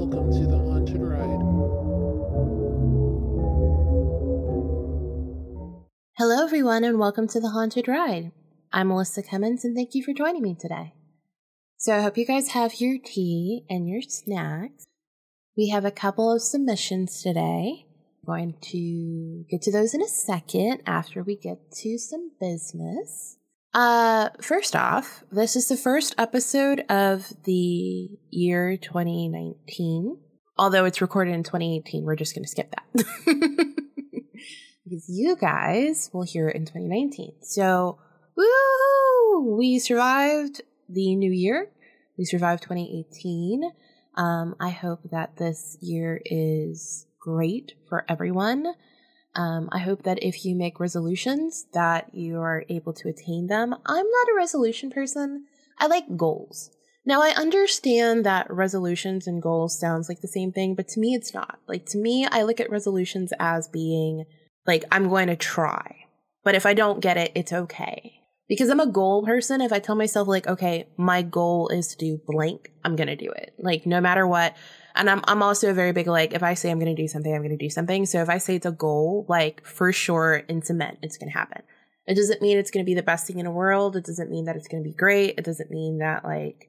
Welcome to the Haunted Ride. Hello, everyone, and welcome to the Haunted Ride. I'm Melissa Cummins, and thank you for joining me today. So, I hope you guys have your tea and your snacks. We have a couple of submissions today. I'm going to get to those in a second after we get to some business. Uh, first off, this is the first episode of the year 2019. Although it's recorded in 2018, we're just going to skip that. because you guys will hear it in 2019. So, woo! We survived the new year. We survived 2018. Um, I hope that this year is great for everyone. Um, I hope that if you make resolutions that you are able to attain them. I'm not a resolution person. I like goals. Now I understand that resolutions and goals sounds like the same thing, but to me it's not. Like to me, I look at resolutions as being like I'm going to try. But if I don't get it, it's okay. Because I'm a goal person, if I tell myself like, okay, my goal is to do blank, I'm going to do it. Like no matter what, and I'm I'm also a very big like if I say I'm going to do something, I'm going to do something. So if I say it's a goal, like for sure in cement, it's going to happen. It doesn't mean it's going to be the best thing in the world. It doesn't mean that it's going to be great. It doesn't mean that like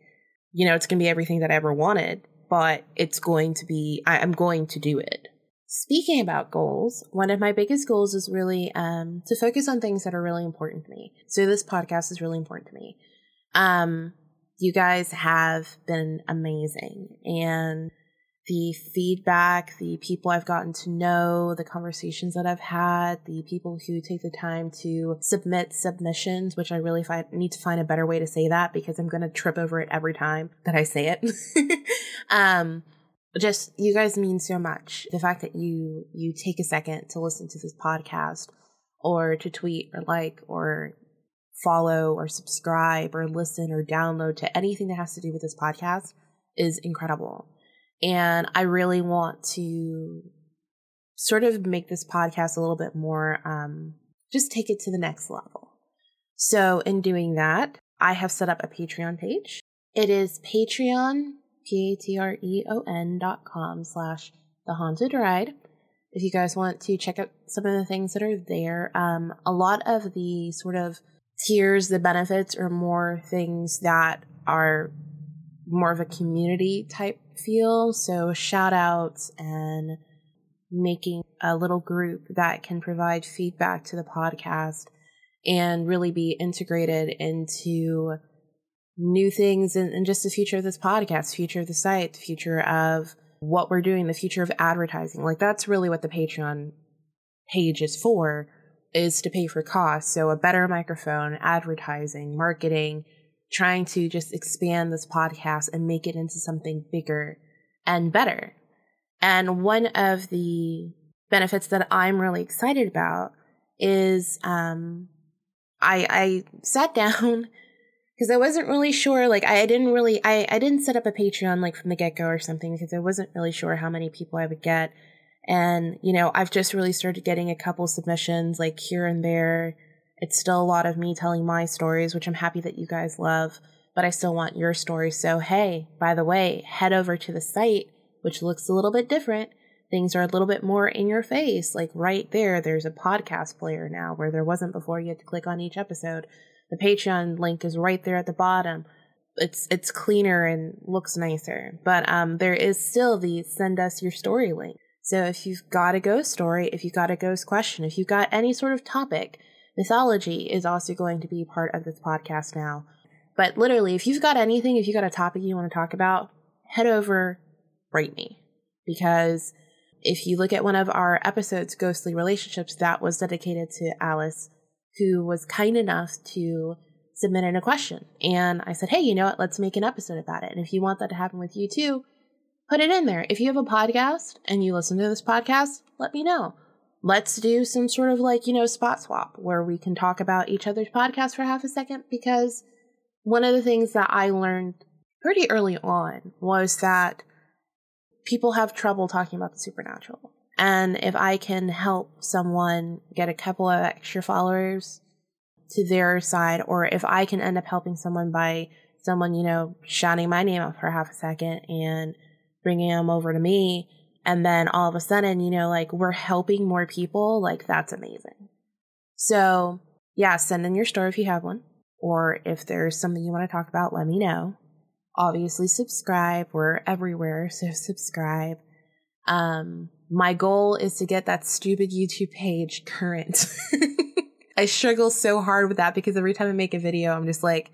you know it's going to be everything that I ever wanted. But it's going to be. I, I'm going to do it. Speaking about goals, one of my biggest goals is really um, to focus on things that are really important to me. So this podcast is really important to me. Um, you guys have been amazing, and the feedback, the people I've gotten to know, the conversations that I've had, the people who take the time to submit submissions, which I really find, need to find a better way to say that because I'm going to trip over it every time that I say it. um, just you guys mean so much. The fact that you you take a second to listen to this podcast or to tweet or like or follow or subscribe or listen or download to anything that has to do with this podcast is incredible. And I really want to sort of make this podcast a little bit more, um, just take it to the next level. So, in doing that, I have set up a Patreon page. It is Patreon, P A T R E O N dot com slash the haunted ride. If you guys want to check out some of the things that are there, um, a lot of the sort of tiers, the benefits are more things that are more of a community type feel. So shout outs and making a little group that can provide feedback to the podcast and really be integrated into new things and, and just the future of this podcast, future of the site, future of what we're doing, the future of advertising. Like that's really what the Patreon page is for, is to pay for costs. So a better microphone, advertising, marketing, trying to just expand this podcast and make it into something bigger and better. And one of the benefits that I'm really excited about is um, I, I sat down because I wasn't really sure. Like I didn't really I, I didn't set up a Patreon like from the get go or something because I wasn't really sure how many people I would get. And you know I've just really started getting a couple submissions like here and there it's still a lot of me telling my stories, which I'm happy that you guys love, but I still want your story. So, hey, by the way, head over to the site, which looks a little bit different. Things are a little bit more in your face. Like right there, there's a podcast player now where there wasn't before. You had to click on each episode. The Patreon link is right there at the bottom. It's it's cleaner and looks nicer. But um there is still the send us your story link. So if you've got a ghost story, if you've got a ghost question, if you've got any sort of topic, mythology is also going to be part of this podcast now. But literally, if you've got anything, if you've got a topic you want to talk about, head over, write me. Because if you look at one of our episodes, Ghostly Relationships, that was dedicated to Alice, who was kind enough to submit in a question. And I said, hey, you know what? Let's make an episode about it. And if you want that to happen with you too, put it in there. If you have a podcast and you listen to this podcast, let me know let's do some sort of like, you know, spot swap where we can talk about each other's podcast for half a second because one of the things that I learned pretty early on was that people have trouble talking about the supernatural. And if I can help someone get a couple of extra followers to their side, or if I can end up helping someone by someone, you know, shouting my name out for half a second and bringing them over to me. And then all of a sudden, you know, like we're helping more people. Like that's amazing. So yeah, send in your story if you have one. Or if there's something you want to talk about, let me know. Obviously, subscribe. We're everywhere, so subscribe. Um, my goal is to get that stupid YouTube page current. I struggle so hard with that because every time I make a video, I'm just like,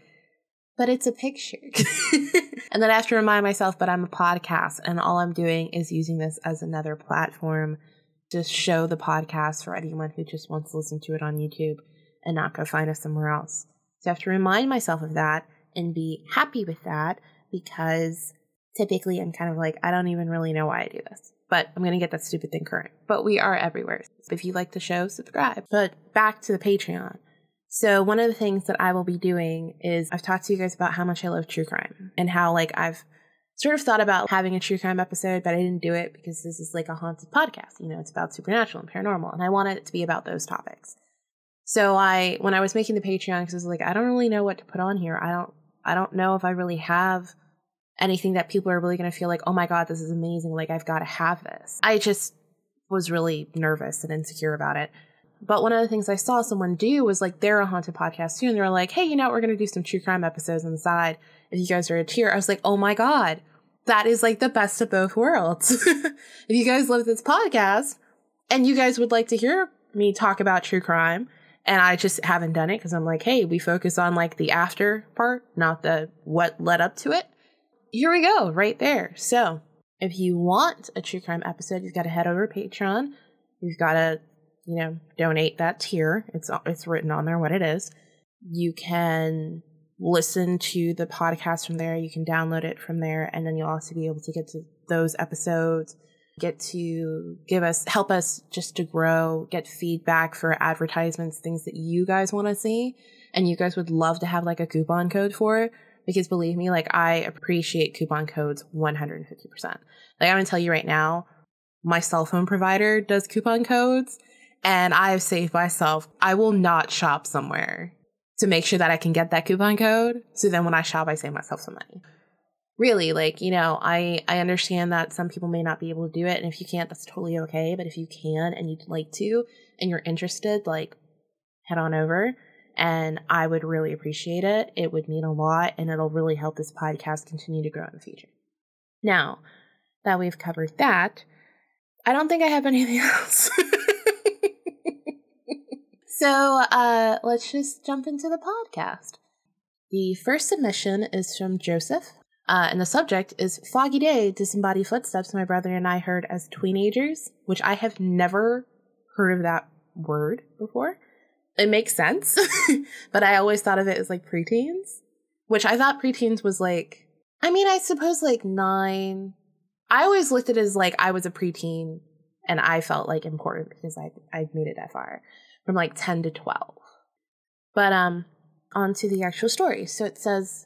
but it's a picture. and then I have to remind myself, but I'm a podcast and all I'm doing is using this as another platform to show the podcast for anyone who just wants to listen to it on YouTube and not go find us somewhere else. So I have to remind myself of that and be happy with that because typically I'm kind of like, I don't even really know why I do this. But I'm going to get that stupid thing current. But we are everywhere. If you like the show, subscribe. But back to the Patreon. So one of the things that I will be doing is I've talked to you guys about how much I love true crime and how like I've sort of thought about having a true crime episode, but I didn't do it because this is like a haunted podcast. You know, it's about supernatural and paranormal, and I wanted it to be about those topics. So I, when I was making the Patreon, because I was like, I don't really know what to put on here. I don't, I don't know if I really have anything that people are really going to feel like, oh my god, this is amazing. Like I've got to have this. I just was really nervous and insecure about it. But one of the things I saw someone do was like they're a haunted podcast too, and they're like, hey, you know, we're gonna do some true crime episodes on the side. If you guys are a tier, I was like, oh my god, that is like the best of both worlds. if you guys love this podcast and you guys would like to hear me talk about true crime, and I just haven't done it because I'm like, hey, we focus on like the after part, not the what led up to it. Here we go, right there. So if you want a true crime episode, you've got to head over to Patreon. You've got to you know, donate that tier. It's it's written on there what it is. You can listen to the podcast from there. You can download it from there, and then you'll also be able to get to those episodes. Get to give us help us just to grow, get feedback for advertisements, things that you guys want to see, and you guys would love to have like a coupon code for it. Because believe me, like I appreciate coupon codes 150%. Like I'm gonna tell you right now, my cell phone provider does coupon codes and I have saved myself. I will not shop somewhere to make sure that I can get that coupon code. So then when I shop, I save myself some money. Really, like, you know, I, I understand that some people may not be able to do it. And if you can't, that's totally okay. But if you can and you'd like to and you're interested, like, head on over. And I would really appreciate it. It would mean a lot and it'll really help this podcast continue to grow in the future. Now that we've covered that, I don't think I have anything else. So uh, let's just jump into the podcast. The first submission is from Joseph, uh, and the subject is Foggy Day Disembodied Footsteps my brother and I heard as teenagers, which I have never heard of that word before. It makes sense, but I always thought of it as like preteens, which I thought preteens was like, I mean, I suppose like nine. I always looked at it as like I was a preteen and I felt like important because I I made it that far from like 10 to 12. But um on to the actual story. So it says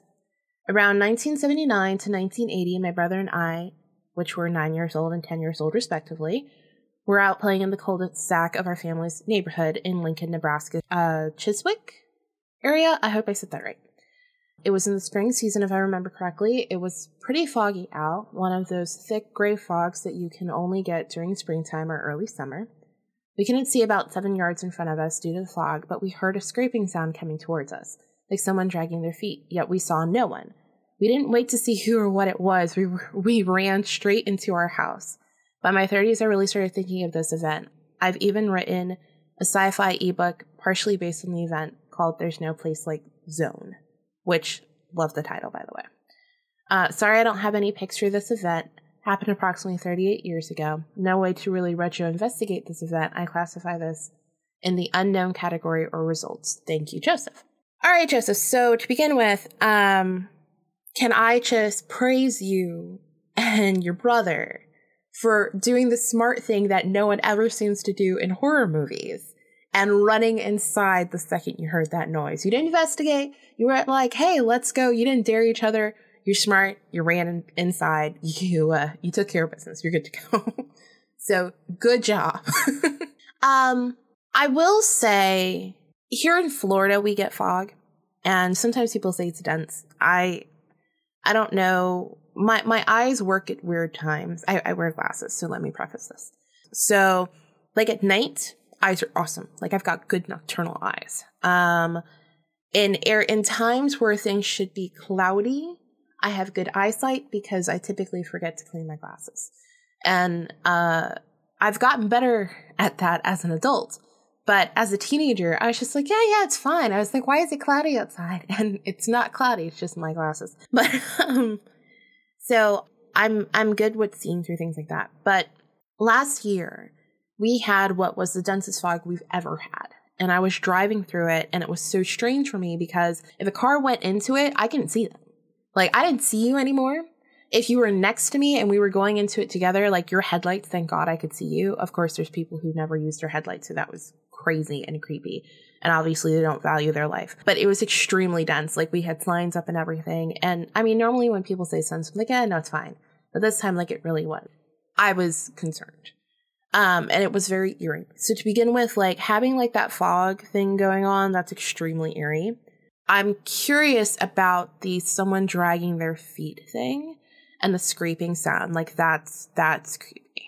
around 1979 to 1980, my brother and I, which were 9 years old and 10 years old respectively, were out playing in the cul-de-sac of our family's neighborhood in Lincoln, Nebraska, uh Chiswick area. I hope I said that right. It was in the spring season, if I remember correctly. It was pretty foggy out, one of those thick gray fogs that you can only get during springtime or early summer. We couldn't see about seven yards in front of us due to the fog, but we heard a scraping sound coming towards us, like someone dragging their feet, yet we saw no one. We didn't wait to see who or what it was. We, we ran straight into our house. By my 30s, I really started thinking of this event. I've even written a sci fi ebook partially based on the event called There's No Place Like Zone, which, love the title, by the way. Uh, sorry I don't have any pics for this event happened approximately 38 years ago. No way to really retro investigate this event. I classify this in the unknown category or results. Thank you, Joseph. All right, Joseph. So to begin with, um, can I just praise you and your brother for doing the smart thing that no one ever seems to do in horror movies and running inside the second you heard that noise? You didn't investigate. You weren't like, hey, let's go. You didn't dare each other you're smart. You ran in, inside. You uh, you took care of business. You're good to go. so good job. um, I will say here in Florida we get fog, and sometimes people say it's dense. I I don't know my my eyes work at weird times. I, I wear glasses, so let me preface this. So, like at night, eyes are awesome. Like I've got good nocturnal eyes. Um, in air in times where things should be cloudy, I have good eyesight because I typically forget to clean my glasses, and uh, I've gotten better at that as an adult. But as a teenager, I was just like, yeah, yeah, it's fine. I was like, why is it cloudy outside? And it's not cloudy; it's just my glasses. But um, so I'm I'm good with seeing through things like that. But last year we had what was the densest fog we've ever had. And I was driving through it and it was so strange for me because if a car went into it, I couldn't see them. Like I didn't see you anymore. If you were next to me and we were going into it together, like your headlights, thank God I could see you. Of course, there's people who never used their headlights, so that was crazy and creepy. And obviously they don't value their life. But it was extremely dense. Like we had signs up and everything. And I mean, normally when people say I'm like, yeah, no, it's fine. But this time, like it really was. I was concerned. Um, and it was very eerie. So to begin with, like having like that fog thing going on, that's extremely eerie. I'm curious about the someone dragging their feet thing and the scraping sound. Like that's that's creepy.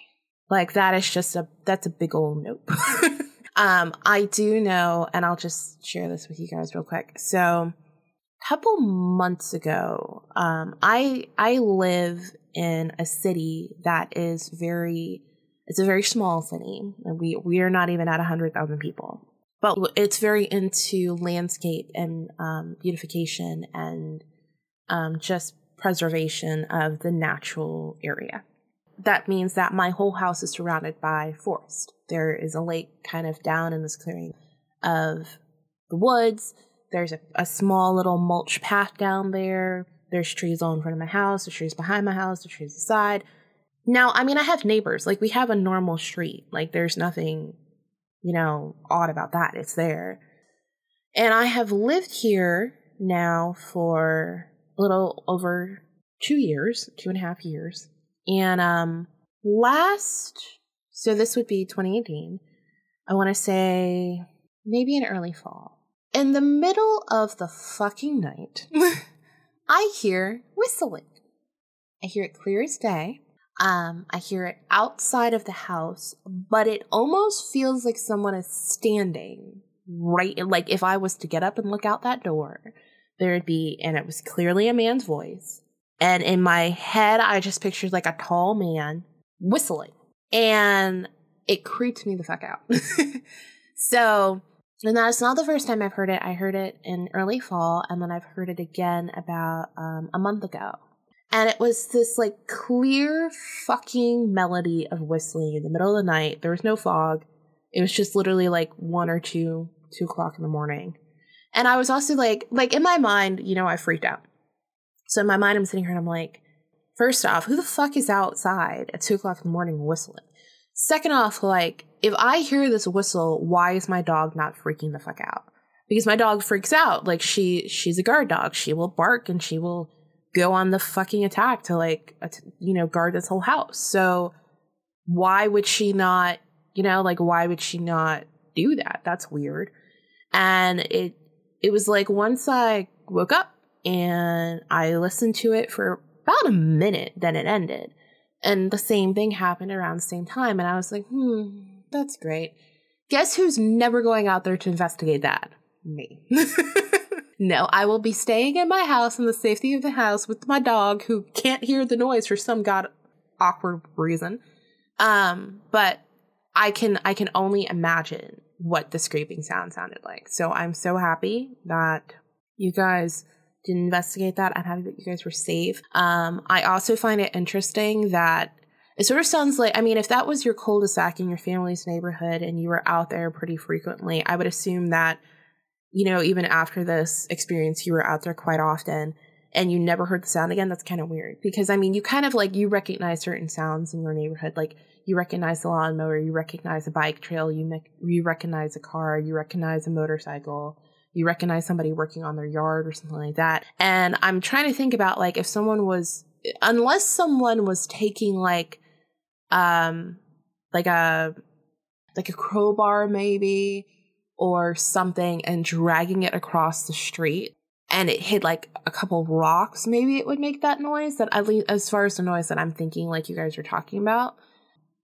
Like that is just a that's a big old nope. um, I do know, and I'll just share this with you guys real quick. So a couple months ago, um, I I live in a city that is very it's a very small city. And we we are not even at hundred thousand people, but it's very into landscape and um, beautification and um, just preservation of the natural area. That means that my whole house is surrounded by forest. There is a lake kind of down in this clearing of the woods. There's a, a small little mulch path down there. There's trees all in front of my house. There's trees behind my house. There's trees aside now, I mean, I have neighbors. Like, we have a normal street. Like, there's nothing, you know, odd about that. It's there. And I have lived here now for a little over two years, two and a half years. And um last, so this would be 2018. I want to say maybe in early fall. In the middle of the fucking night, I hear whistling. I hear it clear as day. Um, I hear it outside of the house, but it almost feels like someone is standing right. Like if I was to get up and look out that door, there'd be, and it was clearly a man's voice. And in my head, I just pictured like a tall man whistling, and it creeped me the fuck out. so, and that's not the first time I've heard it. I heard it in early fall, and then I've heard it again about um, a month ago and it was this like clear fucking melody of whistling in the middle of the night. There was no fog. It was just literally like one or two, two o'clock in the morning. And I was also like, like in my mind, you know, I freaked out. So in my mind, I'm sitting here and I'm like, first off, who the fuck is outside at two o'clock in the morning whistling? Second off, like, if I hear this whistle, why is my dog not freaking the fuck out? Because my dog freaks out. Like she, she's a guard dog. She will bark and she will go on the fucking attack to like you know guard this whole house. So why would she not you know like why would she not do that? That's weird. And it it was like once i woke up and i listened to it for about a minute then it ended. And the same thing happened around the same time and i was like hmm that's great. Guess who's never going out there to investigate that? Me No, I will be staying in my house in the safety of the house with my dog who can't hear the noise for some god awkward reason. Um, but I can I can only imagine what the scraping sound sounded like. So I'm so happy that you guys did investigate that. I'm happy that you guys were safe. Um, I also find it interesting that it sort of sounds like I mean, if that was your cul-de-sac in your family's neighborhood and you were out there pretty frequently, I would assume that you know, even after this experience, you were out there quite often and you never heard the sound again, that's kind of weird. Because I mean, you kind of like you recognize certain sounds in your neighborhood, like you recognize the lawnmower, you recognize a bike trail, you you recognize a car, you recognize a motorcycle, you recognize somebody working on their yard or something like that. And I'm trying to think about like if someone was, unless someone was taking like, um, like a like a crowbar maybe or something and dragging it across the street. and it hit like a couple rocks, maybe it would make that noise. That at least as far as the noise that I'm thinking, like you guys are talking about.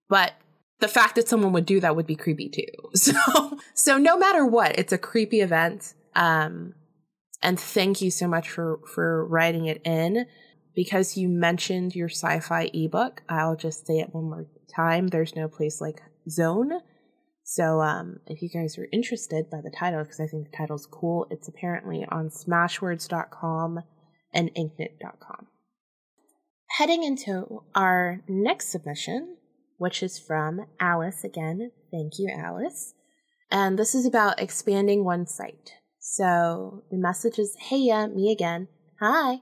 But the fact that someone would do that would be creepy too. So, so no matter what, it's a creepy event. Um, and thank you so much for for writing it in. Because you mentioned your sci-fi ebook, I'll just say it one more time. There's no place like Zone. So um, if you guys are interested by the title, because I think the title's cool, it's apparently on smashwords.com and inkitt.com. Heading into our next submission, which is from Alice again. Thank you, Alice. And this is about expanding one site. So the message is Hey, yeah, me again. Hi.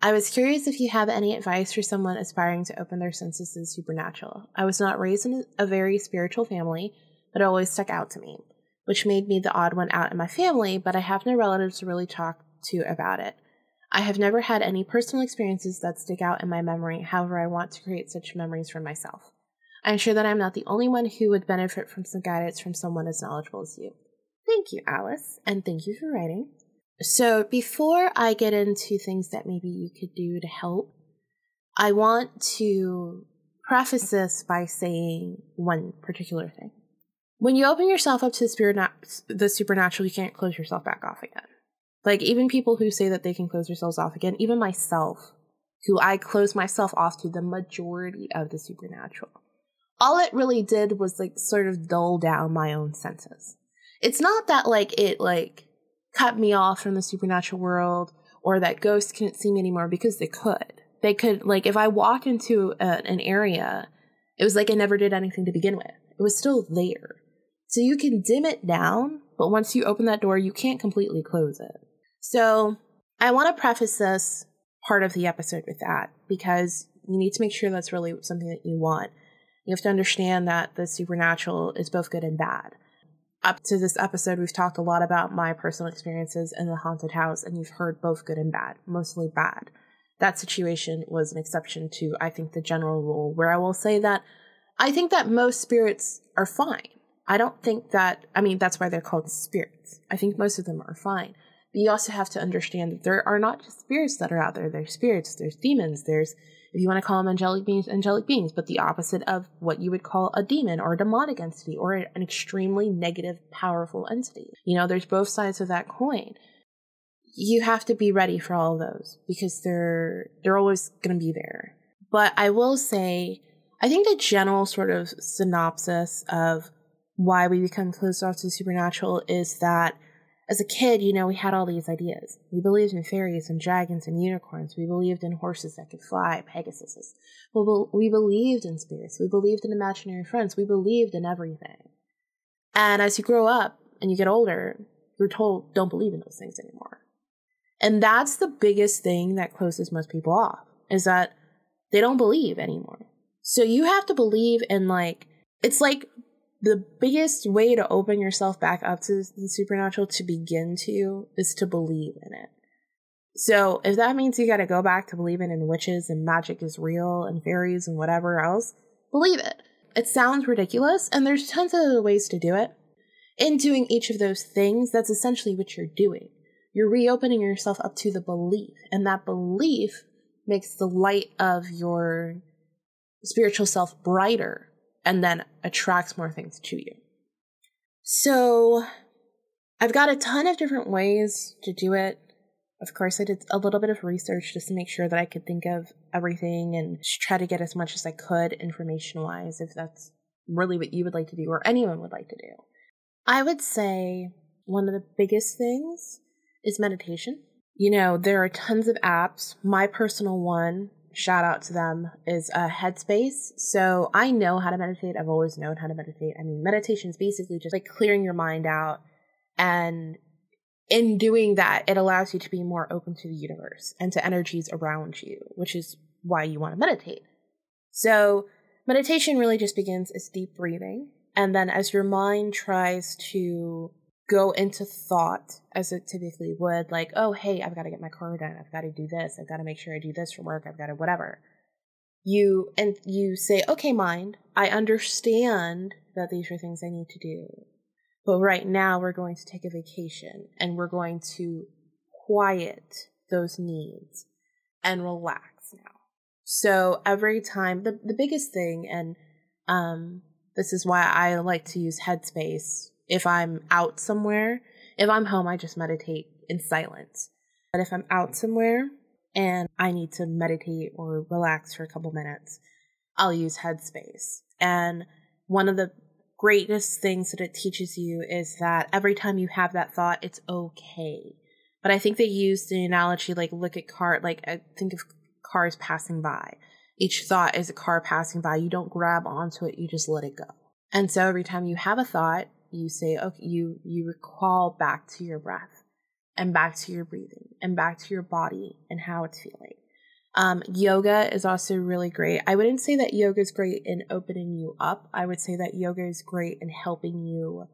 I was curious if you have any advice for someone aspiring to open their senses to supernatural. I was not raised in a very spiritual family but it always stuck out to me, which made me the odd one out in my family, but I have no relatives to really talk to about it. I have never had any personal experiences that stick out in my memory, however, I want to create such memories for myself. I am sure that I'm not the only one who would benefit from some guidance from someone as knowledgeable as you. Thank you, Alice, and thank you for writing. So, before I get into things that maybe you could do to help, I want to preface this by saying one particular thing when you open yourself up to the, spirit the supernatural, you can't close yourself back off again. Like even people who say that they can close themselves off again, even myself, who I close myself off to the majority of the supernatural. All it really did was like sort of dull down my own senses. It's not that like it like cut me off from the supernatural world or that ghosts couldn't see me anymore because they could. They could like if I walk into a, an area, it was like I never did anything to begin with. It was still there. So you can dim it down, but once you open that door, you can't completely close it. So I want to preface this part of the episode with that because you need to make sure that's really something that you want. You have to understand that the supernatural is both good and bad. Up to this episode, we've talked a lot about my personal experiences in the haunted house, and you've heard both good and bad, mostly bad. That situation was an exception to, I think, the general rule, where I will say that I think that most spirits are fine. I don't think that, I mean, that's why they're called spirits. I think most of them are fine. But you also have to understand that there are not just spirits that are out there. There's spirits, there's demons, there's, if you want to call them angelic beings, angelic beings, but the opposite of what you would call a demon or a demonic entity or an extremely negative, powerful entity. You know, there's both sides of that coin. You have to be ready for all of those because they're, they're always going to be there. But I will say, I think the general sort of synopsis of why we become closed off to the supernatural is that as a kid, you know, we had all these ideas. We believed in fairies and dragons and unicorns. We believed in horses that could fly, Pegasuses. Well, we believed in spirits. We believed in imaginary friends. We believed in everything. And as you grow up and you get older, you're told don't believe in those things anymore. And that's the biggest thing that closes most people off is that they don't believe anymore. So you have to believe in like, it's like the biggest way to open yourself back up to the supernatural to begin to is to believe in it. So if that means you got to go back to believing in witches and magic is real and fairies and whatever else, believe it. It sounds ridiculous, and there's tons of other ways to do it. In doing each of those things, that's essentially what you're doing. You're reopening yourself up to the belief, and that belief makes the light of your spiritual self brighter and then attracts more things to you. So I've got a ton of different ways to do it. Of course, I did a little bit of research just to make sure that I could think of everything and try to get as much as I could information wise, if that's really what you would like to do or anyone would like to do. I would say one of the biggest things is meditation. You know, there are tons of apps. My personal one shout out to them is a headspace. So i know how to meditate. I've always known how to meditate. I mean meditation is basically just like clearing your mind out. And in doing that it allows you to be more open to the universe and to energies around you which is why you want to meditate. So meditation really just begins as deep breathing. And then as your mind tries to go into thought as it typically would, like, oh, hey, I've got to get my car done. I've got to do this. I've got to make sure I do this for work. I've got to whatever. You, and you say, okay, mind, I understand that these are things I need to do. But right now we're going to take a vacation and we're going to quiet those needs and relax now. So every time the, the biggest thing and um this is why I like to use Headspace if I'm out somewhere. If I'm home, I just meditate in silence. But if I'm out somewhere and I need to meditate or relax for a couple minutes, I'll use Headspace. And one of the greatest things that it teaches you is that every time you have that thought, it's okay. But I think they use the analogy like look at car, like I think of cars passing by. Each thought is a car passing by. You don't grab onto it, you just let it go. And so every time you have a thought, you say, okay, you, you recall back to your breath and back to your breathing and back to your body and how it's feeling. Um, yoga is also really great. I wouldn't say that yoga is great in opening you up. I would say that yoga is great in helping you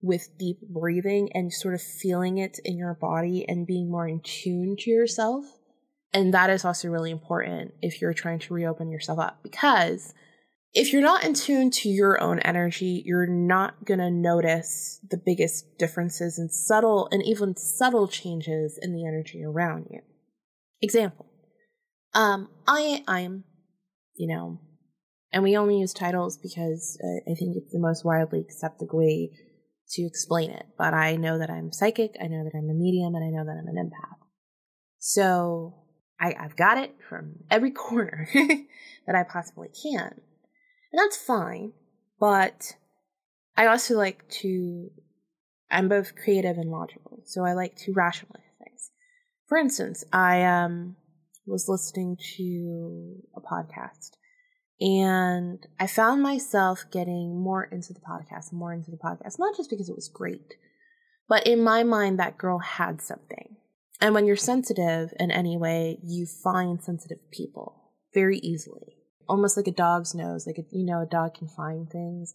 with deep breathing and sort of feeling it in your body and being more in tune to yourself. And that is also really important if you're trying to reopen yourself up because if you're not in tune to your own energy, you're not going to notice the biggest differences and subtle and even subtle changes in the energy around you. Example. Um, I, I'm, you know, and we only use titles because uh, I think it's the most widely accepted way to explain it. But I know that I'm psychic, I know that I'm a medium, and I know that I'm an empath. So I, I've got it from every corner that I possibly can. And that's fine. But I also like to, I'm both creative and logical. So I like to rationalize things. For instance, I um, was listening to a podcast and I found myself getting more into the podcast, more into the podcast, not just because it was great, but in my mind, that girl had something. And when you're sensitive in any way, you find sensitive people very easily almost like a dog's nose, like a, you know, a dog can find things.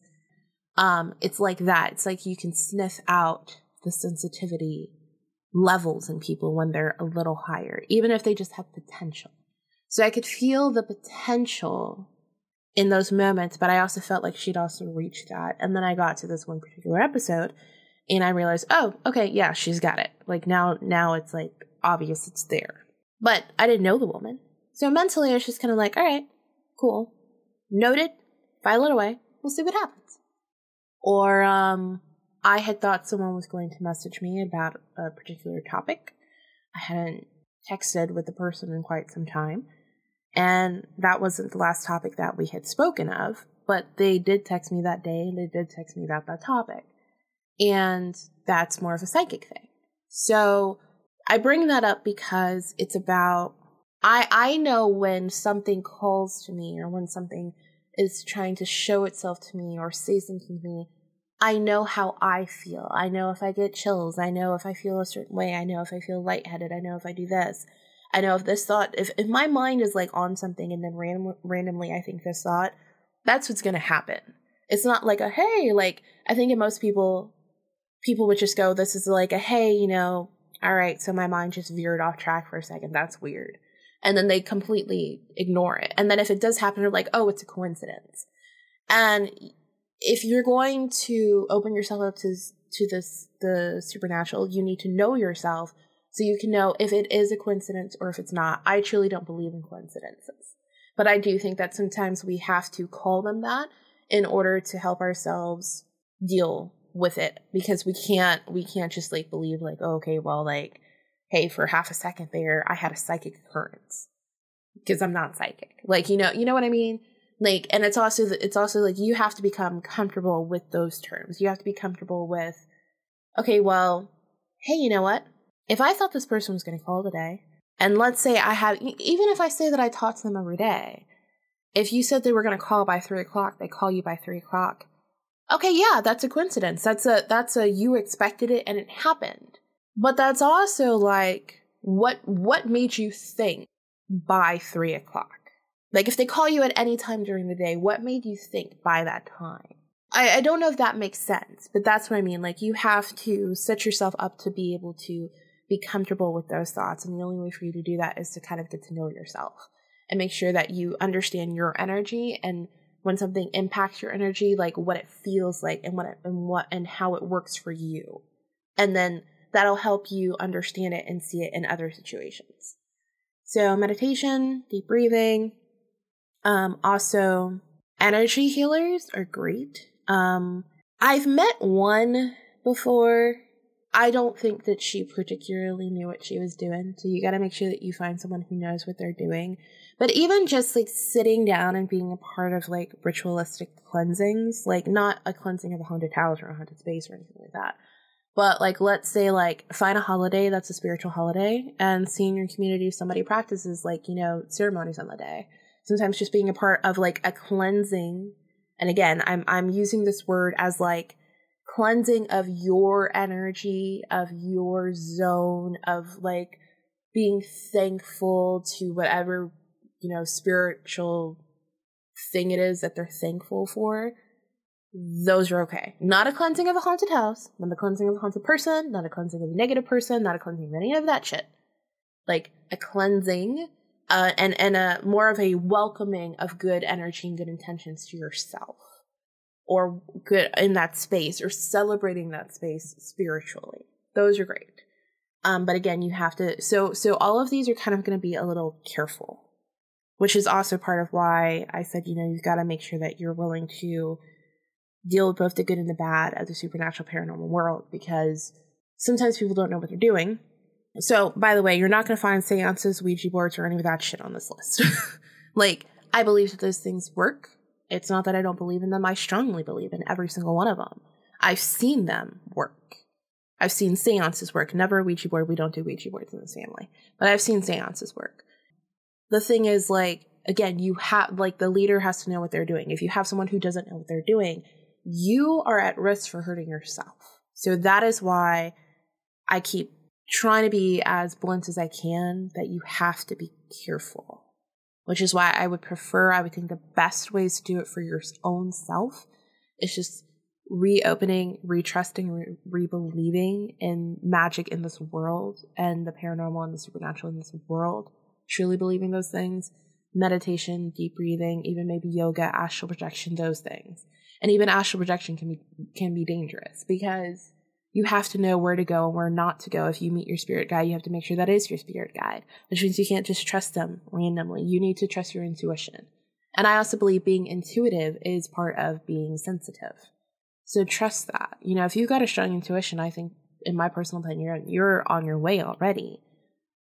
Um, it's like that. It's like you can sniff out the sensitivity levels in people when they're a little higher, even if they just have potential. So I could feel the potential in those moments, but I also felt like she'd also reached that. And then I got to this one particular episode and I realized, oh, okay, yeah, she's got it. Like now, now it's like obvious it's there. But I didn't know the woman. So mentally, I was just kind of like, all right, cool. Noted, file it away. We'll see what happens. Or um, I had thought someone was going to message me about a particular topic. I hadn't texted with the person in quite some time. And that wasn't the last topic that we had spoken of, but they did text me that day and they did text me about that topic. And that's more of a psychic thing. So I bring that up because it's about I I know when something calls to me or when something is trying to show itself to me or say something to me. I know how I feel. I know if I get chills. I know if I feel a certain way. I know if I feel lightheaded. I know if I do this. I know if this thought, if, if my mind is like on something and then random, randomly I think this thought, that's what's going to happen. It's not like a, hey, like, I think in most people, people would just go, this is like a, hey, you know, all right, so my mind just veered off track for a second. That's weird and then they completely ignore it. And then if it does happen, they're like, oh, it's a coincidence. And if you're going to open yourself up to to this the supernatural, you need to know yourself so you can know if it is a coincidence or if it's not. I truly don't believe in coincidences. But I do think that sometimes we have to call them that in order to help ourselves deal with it because we can't we can't just like believe like oh, okay well like hey, for half a second there, I had a psychic occurrence because I'm not psychic. Like, you know, you know what I mean? Like, and it's also, it's also like you have to become comfortable with those terms. You have to be comfortable with, okay, well, hey, you know what? If I thought this person was going to call today, and let's say I have, even if I say that I talk to them every day, if you said they were going to call by three o'clock, they call you by three o'clock. Okay, yeah, that's a coincidence. That's a, that's a, you expected it and it happened. But that's also like what what made you think by three o'clock? Like if they call you at any time during the day, what made you think by that time? I, I don't know if that makes sense, but that's what I mean. Like you have to set yourself up to be able to be comfortable with those thoughts. And the only way for you to do that is to kind of get to know yourself and make sure that you understand your energy and when something impacts your energy, like what it feels like and what it, and what and how it works for you. And then that'll help you understand it and see it in other situations. So, meditation, deep breathing, um, also energy healers are great. Um, I've met one before. I don't think that she particularly knew what she was doing. So you got to make sure that you find someone who knows what they're doing. But even just like sitting down and being a part of like ritualistic cleansings, like not a cleansing of a haunted house or a haunted space or anything like that, but like, let's say like find a holiday that's a spiritual holiday and see in your community somebody practices like, you know, ceremonies on the day. Sometimes just being a part of like a cleansing. And again, I'm, I'm using this word as like cleansing of your energy, of your zone, of like being thankful to whatever, you know, spiritual thing it is that they're thankful for those are okay. Not a cleansing of a haunted house, not a cleansing of a haunted person, not a cleansing of a negative person, not a cleansing of any of that shit. Like a cleansing uh, and and a more of a welcoming of good energy and good intentions to yourself, or good in that space, or celebrating that space spiritually. Those are great. Um, but again, you have to. So so all of these are kind of going to be a little careful, which is also part of why I said you know you've got to make sure that you're willing to deal with both the good and the bad of the supernatural paranormal world because sometimes people don't know what they're doing. So, by the way, you're not going to find seances, Ouija boards, or any of that shit on this list. like, I believe that those things work. It's not that I don't believe in them. I strongly believe in every single one of them. I've seen them work. I've seen seances work. Never a Ouija board. We don't do Ouija boards in this family. But I've seen seances work. The thing is, like, again, you have, like, the leader has to know what they're doing. If you have someone who doesn't know what they're doing, you are at risk for hurting yourself. So that is why I keep trying to be as blunt as I can that you have to be careful. Which is why I would prefer, I would think the best ways to do it for your own self is just reopening, retrusting, re believing in magic in this world and the paranormal and the supernatural in this world. Truly believing those things. Meditation, deep breathing, even maybe yoga, astral projection, those things and even astral projection can be can be dangerous because you have to know where to go and where not to go. If you meet your spirit guide you have to make sure that is your spirit guide which means you can't just trust them randomly. You need to trust your intuition. And i also believe being intuitive is part of being sensitive. So trust that. You know if you've got a strong intuition i think in my personal opinion you're on your way already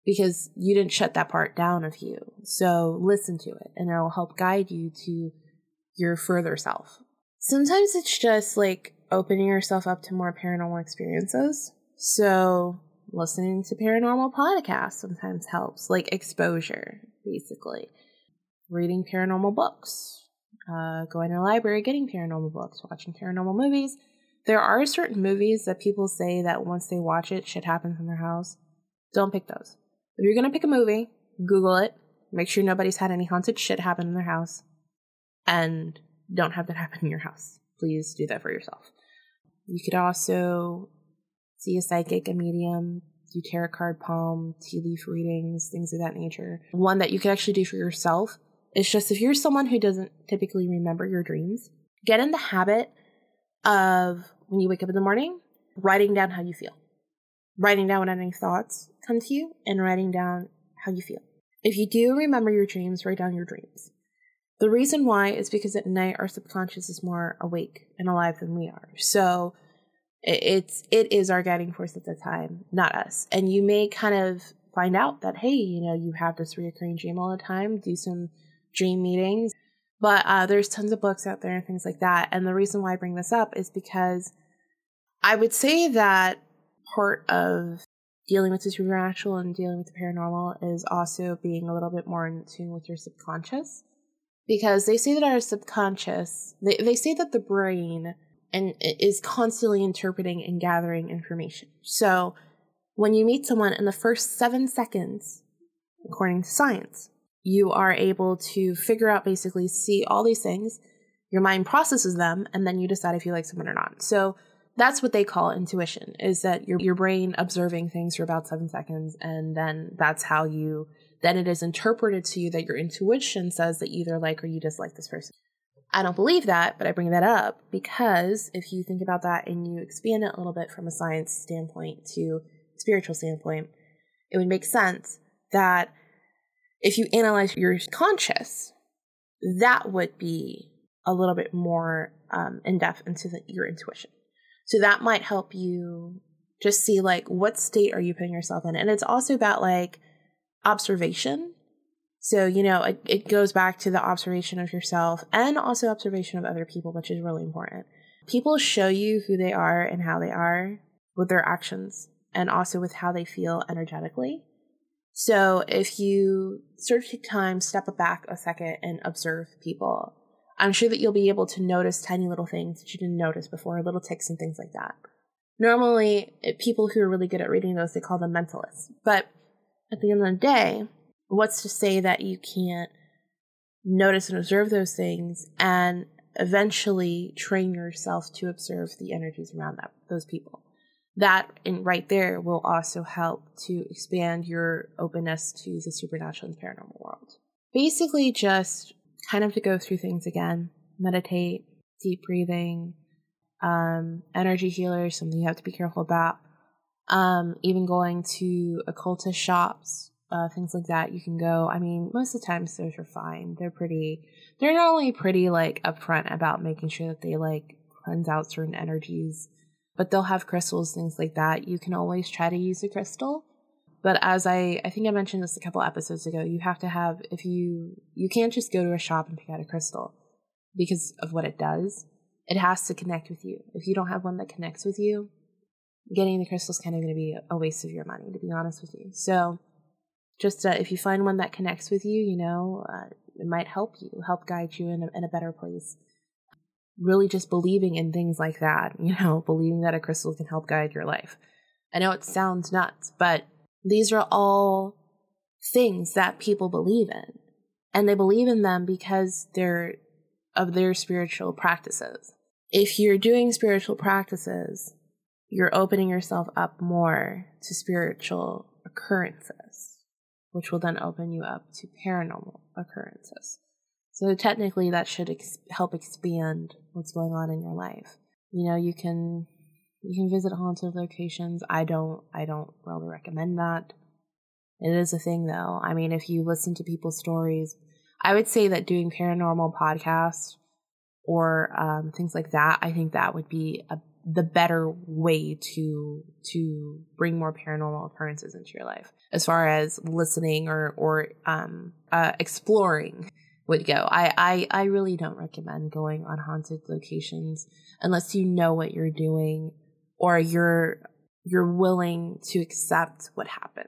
because you didn't shut that part down of you. So listen to it and it'll help guide you to your further self Sometimes it's just like opening yourself up to more paranormal experiences. So, listening to paranormal podcasts sometimes helps, like exposure, basically. Reading paranormal books, uh, going to a library, getting paranormal books, watching paranormal movies. There are certain movies that people say that once they watch it, shit happens in their house. Don't pick those. If you're gonna pick a movie, Google it, make sure nobody's had any haunted shit happen in their house, and don't have that happen in your house. Please do that for yourself. You could also see a psychic, a medium, do tarot card palm, tea leaf readings, things of that nature. One that you could actually do for yourself is just if you're someone who doesn't typically remember your dreams, get in the habit of when you wake up in the morning, writing down how you feel. Writing down what any thoughts come to you and writing down how you feel. If you do remember your dreams, write down your dreams. The reason why is because at night our subconscious is more awake and alive than we are. So it's it is our guiding force at the time, not us. And you may kind of find out that hey, you know, you have this reoccurring dream all the time. Do some dream meetings, but uh, there's tons of books out there and things like that. And the reason why I bring this up is because I would say that part of dealing with the supernatural and dealing with the paranormal is also being a little bit more in tune with your subconscious because they say that our subconscious they, they say that the brain and is constantly interpreting and gathering information. So when you meet someone in the first seven seconds according to science you are able to figure out basically see all these things your mind processes them and then you decide if you like someone or not. So that's what they call intuition is that your, your brain observing things for about seven seconds and then that's how you then it is interpreted to you that your intuition says that either like or you dislike this person. I don't believe that, but I bring that up because if you think about that and you expand it a little bit from a science standpoint to spiritual standpoint, it would make sense that if you analyze your conscious, that would be a little bit more um, in depth into the, your intuition. So that might help you just see like what state are you putting yourself in, and it's also about like observation. So you know it, it goes back to the observation of yourself and also observation of other people, which is really important. People show you who they are and how they are with their actions and also with how they feel energetically. So if you sort of take time, step back a second and observe people, I'm sure that you'll be able to notice tiny little things that you didn't notice before, little tics and things like that. Normally, people who are really good at reading those, they call them mentalists. But at the end of the day, what's to say that you can't notice and observe those things and eventually train yourself to observe the energies around that, those people? that in right there will also help to expand your openness to the supernatural and paranormal world. Basically, just kind of to go through things again meditate, deep breathing, um, energy healers, something you have to be careful about. Um, even going to occultist shops, uh, things like that, you can go. I mean, most of the times those are fine. They're pretty, they're not only pretty like upfront about making sure that they like cleanse out certain energies but they'll have crystals, things like that. You can always try to use a crystal. But as I, I think I mentioned this a couple episodes ago, you have to have, if you, you can't just go to a shop and pick out a crystal because of what it does. It has to connect with you. If you don't have one that connects with you, getting the crystal is kind of going to be a waste of your money, to be honest with you. So just uh, if you find one that connects with you, you know, uh, it might help you, help guide you in a, in a better place really just believing in things like that, you know, believing that a crystal can help guide your life. I know it sounds nuts, but these are all things that people believe in. And they believe in them because they're of their spiritual practices. If you're doing spiritual practices, you're opening yourself up more to spiritual occurrences, which will then open you up to paranormal occurrences. So technically, that should ex- help expand what's going on in your life. You know, you can you can visit haunted locations. I don't I don't really recommend that. It is a thing though. I mean, if you listen to people's stories, I would say that doing paranormal podcasts or um, things like that, I think that would be a, the better way to to bring more paranormal occurrences into your life, as far as listening or or um, uh, exploring would go. I, I, I really don't recommend going on haunted locations unless you know what you're doing or you're you're willing to accept what happens.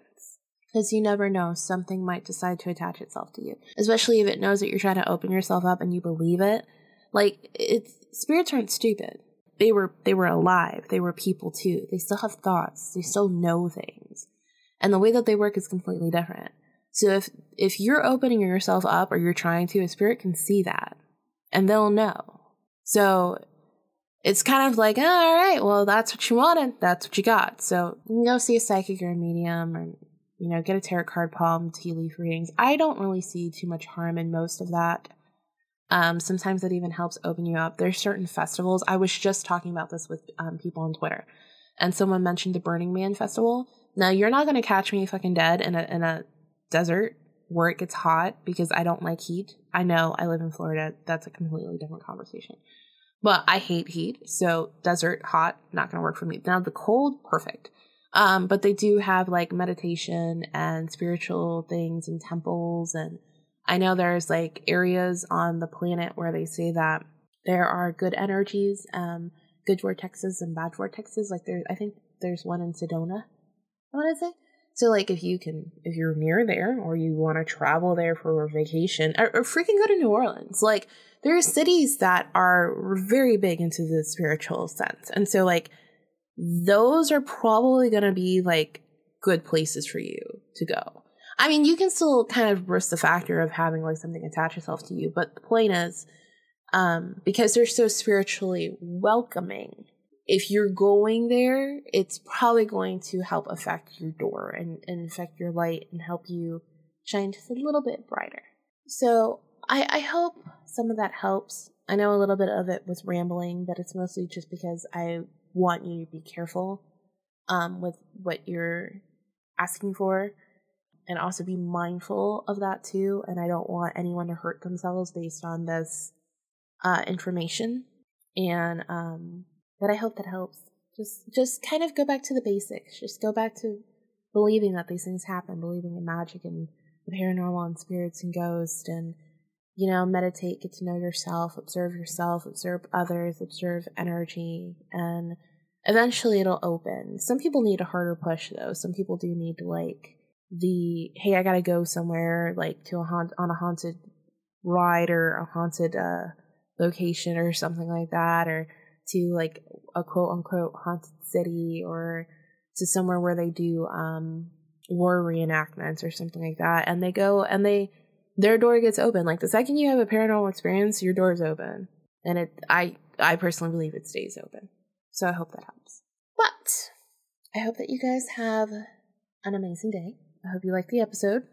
Because you never know, something might decide to attach itself to you. Especially if it knows that you're trying to open yourself up and you believe it. Like it's spirits aren't stupid. They were they were alive. They were people too. They still have thoughts. They still know things. And the way that they work is completely different. So if if you're opening yourself up or you're trying to, a spirit can see that and they'll know. So it's kind of like, oh, all right, well, that's what you wanted. That's what you got. So you go see a psychic or a medium or, you know, get a tarot card palm, tea leaf readings. I don't really see too much harm in most of that. Um, sometimes that even helps open you up. There's certain festivals. I was just talking about this with um, people on Twitter, and someone mentioned the Burning Man festival. Now you're not going to catch me fucking dead in a in a desert where it gets hot because I don't like heat. I know I live in Florida. That's a completely different conversation. But I hate heat. So desert, hot, not going to work for me. Now the cold, perfect. Um, but they do have like meditation and spiritual things and temples. And I know there's like areas on the planet where they say that there are good energies, um, good vortexes and bad vortexes. Like there, I think there's one in Sedona. I want to say so, like, if you can, if you're near there or you want to travel there for a vacation or, or freaking go to New Orleans, like, there are cities that are very big into the spiritual sense. And so, like, those are probably going to be like good places for you to go. I mean, you can still kind of risk the factor of having like something attach itself to you, but the point is, um, because they're so spiritually welcoming, if you're going there, it's probably going to help affect your door and, and affect your light and help you shine just a little bit brighter. So I, I hope some of that helps. I know a little bit of it was rambling, but it's mostly just because I want you to be careful um, with what you're asking for and also be mindful of that too. And I don't want anyone to hurt themselves based on this uh, information. And um, but I hope that helps. Just just kind of go back to the basics. Just go back to believing that these things happen, believing in magic and the paranormal and spirits and ghosts and you know, meditate, get to know yourself, observe yourself, observe others, observe energy, and eventually it'll open. Some people need a harder push though. Some people do need to like the hey, I gotta go somewhere like to a haunt on a haunted ride or a haunted uh location or something like that, or to like a quote unquote haunted city or to somewhere where they do um war reenactments or something like that. And they go and they their door gets open. Like the second you have a paranormal experience, your door is open. And it I I personally believe it stays open. So I hope that helps. But I hope that you guys have an amazing day. I hope you like the episode.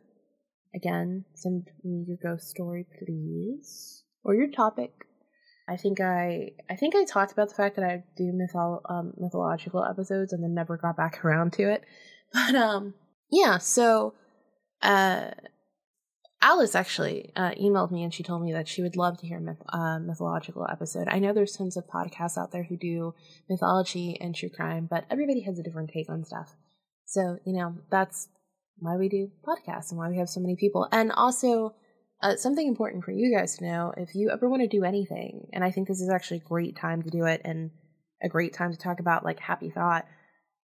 Again, send me your ghost story, please, or your topic. I think I I think I talked about the fact that I do um, mythological episodes and then never got back around to it. But um, yeah. So, uh, Alice actually uh, emailed me and she told me that she would love to hear a myth- uh, mythological episode. I know there's tons of podcasts out there who do mythology and true crime, but everybody has a different take on stuff. So you know that's why we do podcasts and why we have so many people. And also, uh, something important for you guys to know if you ever want to do anything, and I think this is actually a great time to do it and a great time to talk about like happy thought.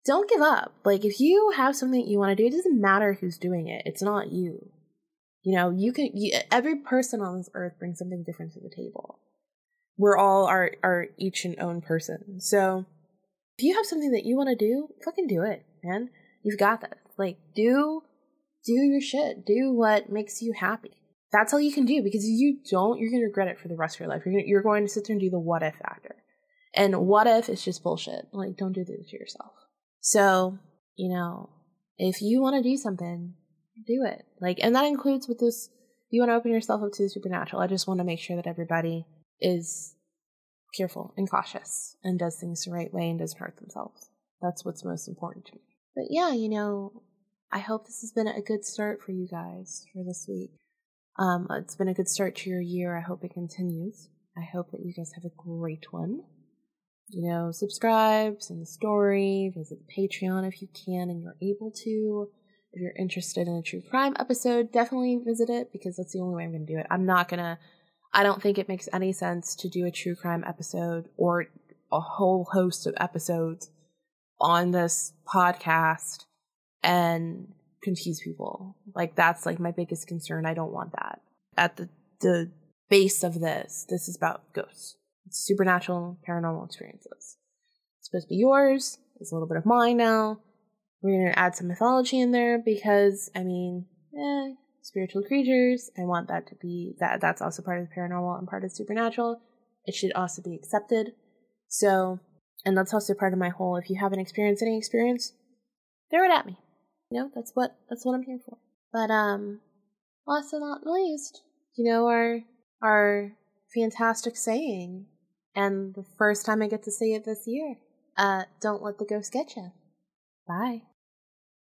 Don't give up. Like, if you have something you want to do, it doesn't matter who's doing it, it's not you. You know, you can, you, every person on this earth brings something different to the table. We're all our, our each and own person. So, if you have something that you want to do, fucking do it, man. You've got this. Like, do do your shit. Do what makes you happy. That's all you can do because if you don't, you're gonna regret it for the rest of your life. You're gonna, you're going to sit there and do the what if factor. And what if is just bullshit. Like, don't do this to yourself. So, you know, if you want to do something, do it. Like, and that includes with this. If you want to open yourself up to the supernatural, I just want to make sure that everybody is careful and cautious and does things the right way and doesn't hurt themselves. That's what's most important to me. But yeah, you know, I hope this has been a good start for you guys for this week. Um, it's been a good start to your year. I hope it continues. I hope that you guys have a great one. You know, subscribe, send a story, visit Patreon if you can and you're able to. If you're interested in a true crime episode, definitely visit it because that's the only way I'm going to do it. I'm not going to, I don't think it makes any sense to do a true crime episode or a whole host of episodes on this podcast and confuse people. Like that's like my biggest concern. I don't want that. At the the base of this, this is about ghosts. It's supernatural paranormal experiences. It's supposed to be yours. It's a little bit of mine now. We're gonna add some mythology in there because I mean, eh, spiritual creatures. I want that to be that that's also part of the paranormal and part of supernatural. It should also be accepted. So and that's also part of my whole if you haven't experienced any experience, throw it at me. You know, that's what that's what I'm here for. But um last but not least, you know our our fantastic saying, and the first time I get to say it this year. Uh, don't let the ghost get you. Bye.